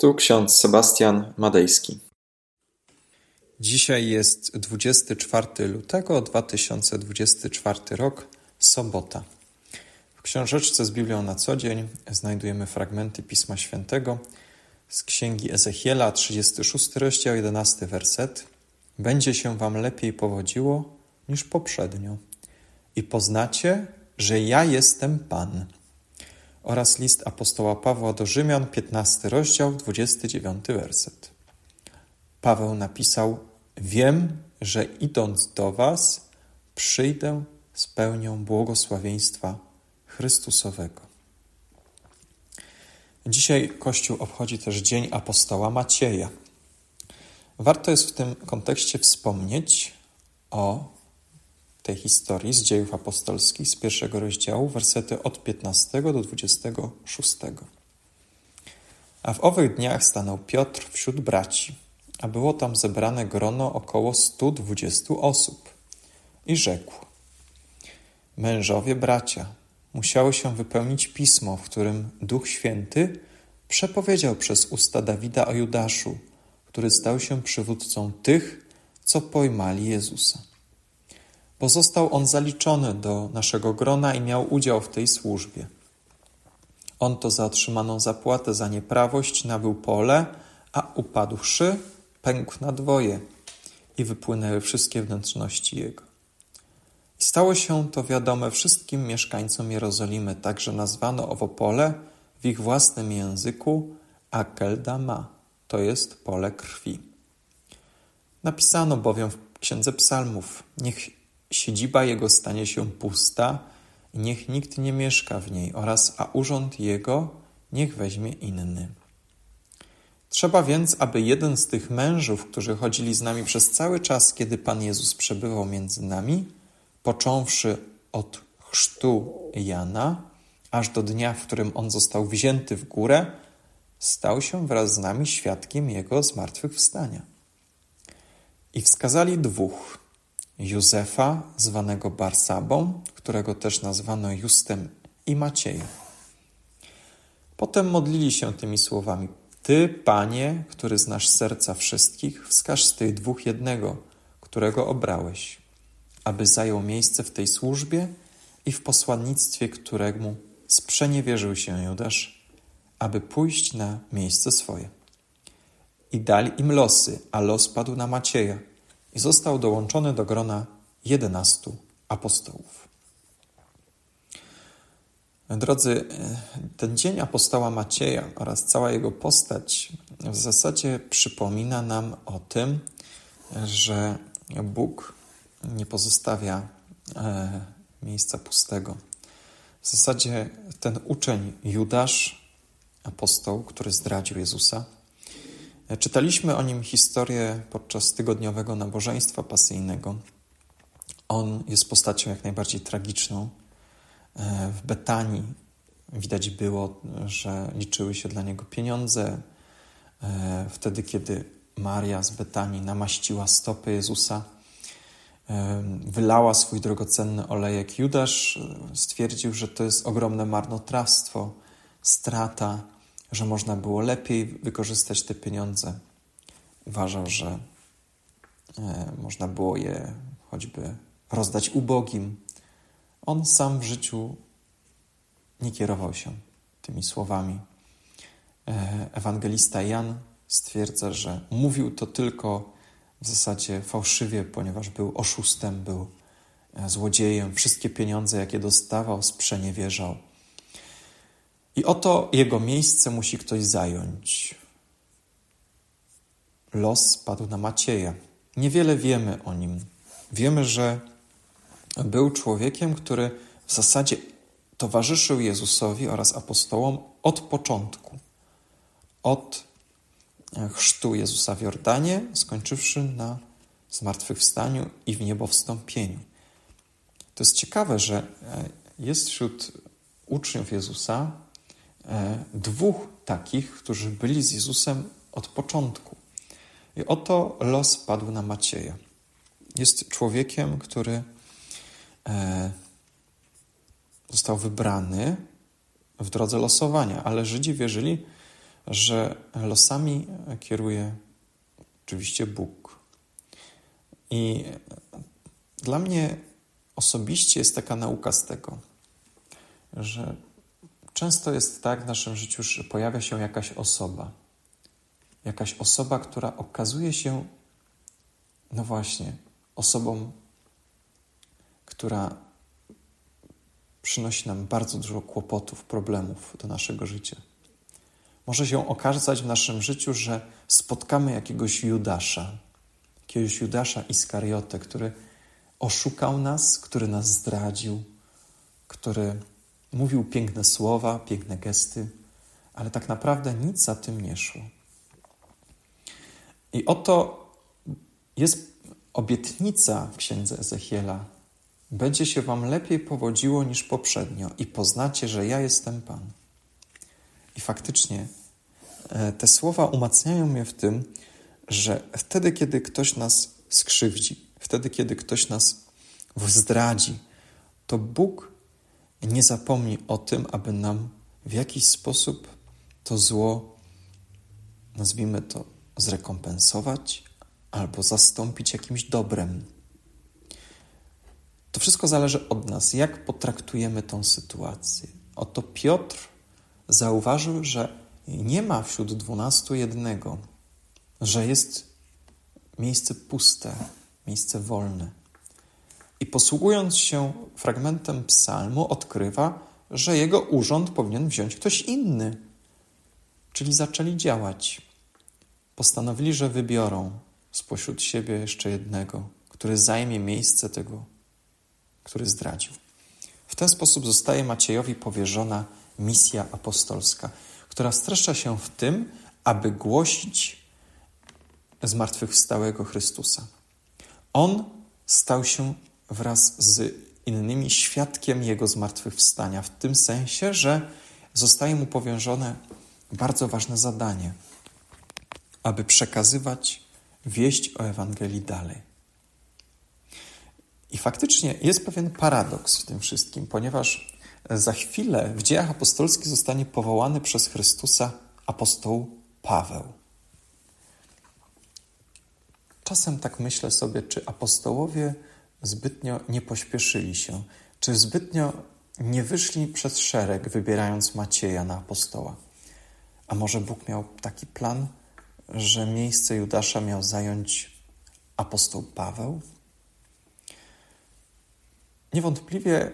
Tu ksiądz Sebastian Madejski. Dzisiaj jest 24 lutego 2024 rok, sobota. W książeczce z Biblią na co dzień znajdujemy fragmenty Pisma Świętego z księgi Ezechiela, 36 rozdział, 11 werset. Będzie się wam lepiej powodziło niż poprzednio i poznacie, że ja jestem Pan oraz list apostoła Pawła do Rzymian, 15 rozdział, 29 werset. Paweł napisał: Wiem, że idąc do Was, przyjdę z pełnią błogosławieństwa Chrystusowego. Dzisiaj Kościół obchodzi też Dzień Apostoła Macieja. Warto jest w tym kontekście wspomnieć o tej historii z dziejów apostolskich z pierwszego rozdziału, wersety od 15 do 26. A w owych dniach stanął Piotr wśród braci, a było tam zebrane grono około 120 osób. I rzekł: Mężowie bracia, musiało się wypełnić pismo, w którym Duch Święty przepowiedział przez usta Dawida o Judaszu, który stał się przywódcą tych, co pojmali Jezusa bo został on zaliczony do naszego grona i miał udział w tej służbie. On to za otrzymaną zapłatę za nieprawość nabył pole, a upadłszy, pękł na dwoje i wypłynęły wszystkie wnętrzności jego. Stało się to wiadome wszystkim mieszkańcom Jerozolimy, także nazwano owo pole w ich własnym języku Akeldama, to jest pole krwi. Napisano bowiem w Księdze Psalmów: Niech siedziba jego stanie się pusta i niech nikt nie mieszka w niej oraz a urząd jego niech weźmie inny. Trzeba więc, aby jeden z tych mężów, którzy chodzili z nami przez cały czas, kiedy Pan Jezus przebywał między nami, począwszy od chrztu Jana, aż do dnia, w którym on został wzięty w górę, stał się wraz z nami świadkiem jego zmartwychwstania. I wskazali dwóch, Józefa, zwanego Barsabą, którego też nazwano Justem i Maciejem. Potem modlili się tymi słowami: Ty, Panie, który znasz serca wszystkich, wskaż z tych dwóch jednego, którego obrałeś, aby zajął miejsce w tej służbie i w posłannictwie, któremu sprzeniewierzył się Judasz, aby pójść na miejsce swoje. I dali im losy, a los padł na Macieja i został dołączony do grona jedenastu apostołów. Drodzy, ten dzień apostoła Macieja oraz cała jego postać w zasadzie przypomina nam o tym, że Bóg nie pozostawia e, miejsca pustego. W zasadzie ten uczeń Judasz, apostoł, który zdradził Jezusa, Czytaliśmy o nim historię podczas tygodniowego nabożeństwa pasyjnego. On jest postacią jak najbardziej tragiczną. E, w Betanii widać było, że liczyły się dla niego pieniądze. E, wtedy, kiedy Maria z Betanii namaściła stopy Jezusa, e, wylała swój drogocenny olejek. Judasz stwierdził, że to jest ogromne marnotrawstwo, strata że można było lepiej wykorzystać te pieniądze. Uważał, że e, można było je choćby rozdać ubogim. On sam w życiu nie kierował się tymi słowami. E, ewangelista Jan stwierdza, że mówił to tylko w zasadzie fałszywie, ponieważ był oszustem, był e, złodziejem. Wszystkie pieniądze, jakie dostawał, sprzeniewierzał i oto jego miejsce musi ktoś zająć. Los padł na Macieja. Niewiele wiemy o nim. Wiemy, że był człowiekiem, który w zasadzie towarzyszył Jezusowi oraz apostołom od początku. Od chrztu Jezusa w Jordanie, skończywszy na zmartwychwstaniu i w niebo wstąpieniu. To jest ciekawe, że jest wśród uczniów Jezusa E, dwóch takich, którzy byli z Jezusem od początku. I oto los padł na Macieja. Jest człowiekiem, który e, został wybrany w drodze losowania, ale Żydzi wierzyli, że losami kieruje oczywiście Bóg. I dla mnie osobiście jest taka nauka z tego, że często jest tak w naszym życiu, że pojawia się jakaś osoba, jakaś osoba, która okazuje się, no właśnie, osobą, która przynosi nam bardzo dużo kłopotów, problemów do naszego życia. Może się okazać w naszym życiu, że spotkamy jakiegoś Judasza, jakiegoś Judasza Iskariotę, który oszukał nas, który nas zdradził, który mówił piękne słowa, piękne gesty, ale tak naprawdę nic za tym nie szło. I oto jest obietnica w księdze Ezechiela. Będzie się wam lepiej powodziło niż poprzednio i poznacie, że ja jestem Pan. I faktycznie e, te słowa umacniają mnie w tym, że wtedy, kiedy ktoś nas skrzywdzi, wtedy, kiedy ktoś nas zdradzi, to Bóg nie zapomni o tym, aby nam w jakiś sposób to zło, nazwijmy to, zrekompensować albo zastąpić jakimś dobrem. To wszystko zależy od nas, jak potraktujemy tą sytuację. Oto Piotr zauważył, że nie ma wśród dwunastu jednego, że jest miejsce puste, miejsce wolne. I posługując się fragmentem psalmu, odkrywa, że jego urząd powinien wziąć ktoś inny. Czyli zaczęli działać. Postanowili, że wybiorą spośród siebie jeszcze jednego, który zajmie miejsce tego, który zdradził. W ten sposób zostaje Maciejowi powierzona misja apostolska, która streszcza się w tym, aby głosić zmartwychwstałego Chrystusa. On stał się wraz z innymi świadkiem Jego zmartwychwstania, w tym sensie, że zostaje mu powierzone bardzo ważne zadanie, aby przekazywać wieść o Ewangelii dalej. I faktycznie jest pewien paradoks w tym wszystkim, ponieważ za chwilę w dziejach apostolskich zostanie powołany przez Chrystusa apostoł Paweł. Czasem tak myślę sobie, czy apostołowie zbytnio nie pośpieszyli się, czy zbytnio nie wyszli przez szereg, wybierając Macieja na apostoła. A może Bóg miał taki plan, że miejsce Judasza miał zająć apostoł Paweł? Niewątpliwie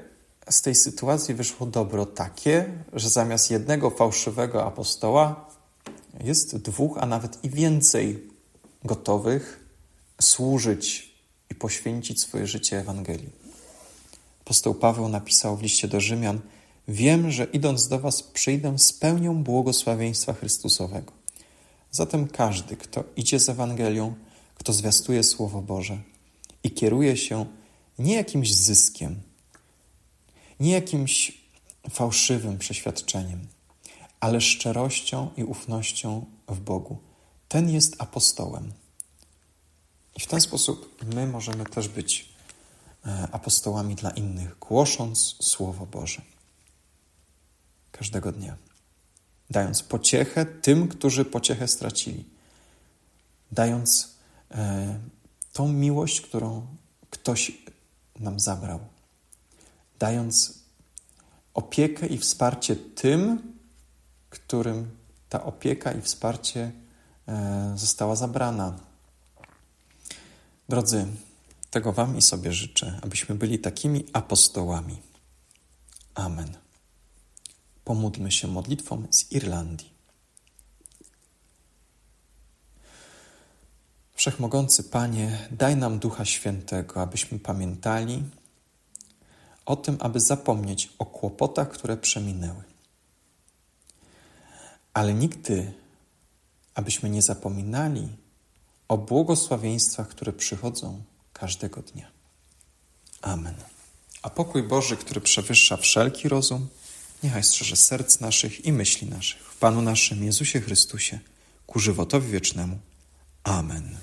z tej sytuacji wyszło dobro takie, że zamiast jednego fałszywego apostoła jest dwóch, a nawet i więcej gotowych służyć poświęcić swoje życie Ewangelii. Apostoł Paweł napisał w liście do Rzymian: Wiem, że idąc do Was przyjdę z pełnią błogosławieństwa Chrystusowego. Zatem każdy, kto idzie z Ewangelią, kto zwiastuje Słowo Boże i kieruje się nie jakimś zyskiem, nie jakimś fałszywym przeświadczeniem, ale szczerością i ufnością w Bogu, ten jest apostołem. I w ten sposób my możemy też być e, apostołami dla innych, głosząc Słowo Boże. Każdego dnia, dając pociechę tym, którzy pociechę stracili, dając e, tą miłość, którą ktoś nam zabrał, dając opiekę i wsparcie tym, którym ta opieka i wsparcie e, została zabrana. Drodzy, tego Wam i sobie życzę, abyśmy byli takimi apostołami. Amen. Pomódlmy się modlitwą z Irlandii. Wszechmogący Panie, daj nam Ducha Świętego, abyśmy pamiętali o tym, aby zapomnieć o kłopotach, które przeminęły. Ale nigdy, abyśmy nie zapominali o błogosławieństwach, które przychodzą każdego dnia. Amen. A pokój Boży, który przewyższa wszelki rozum, niechaj strzeże serc naszych i myśli naszych w Panu naszym Jezusie Chrystusie ku żywotowi wiecznemu. Amen.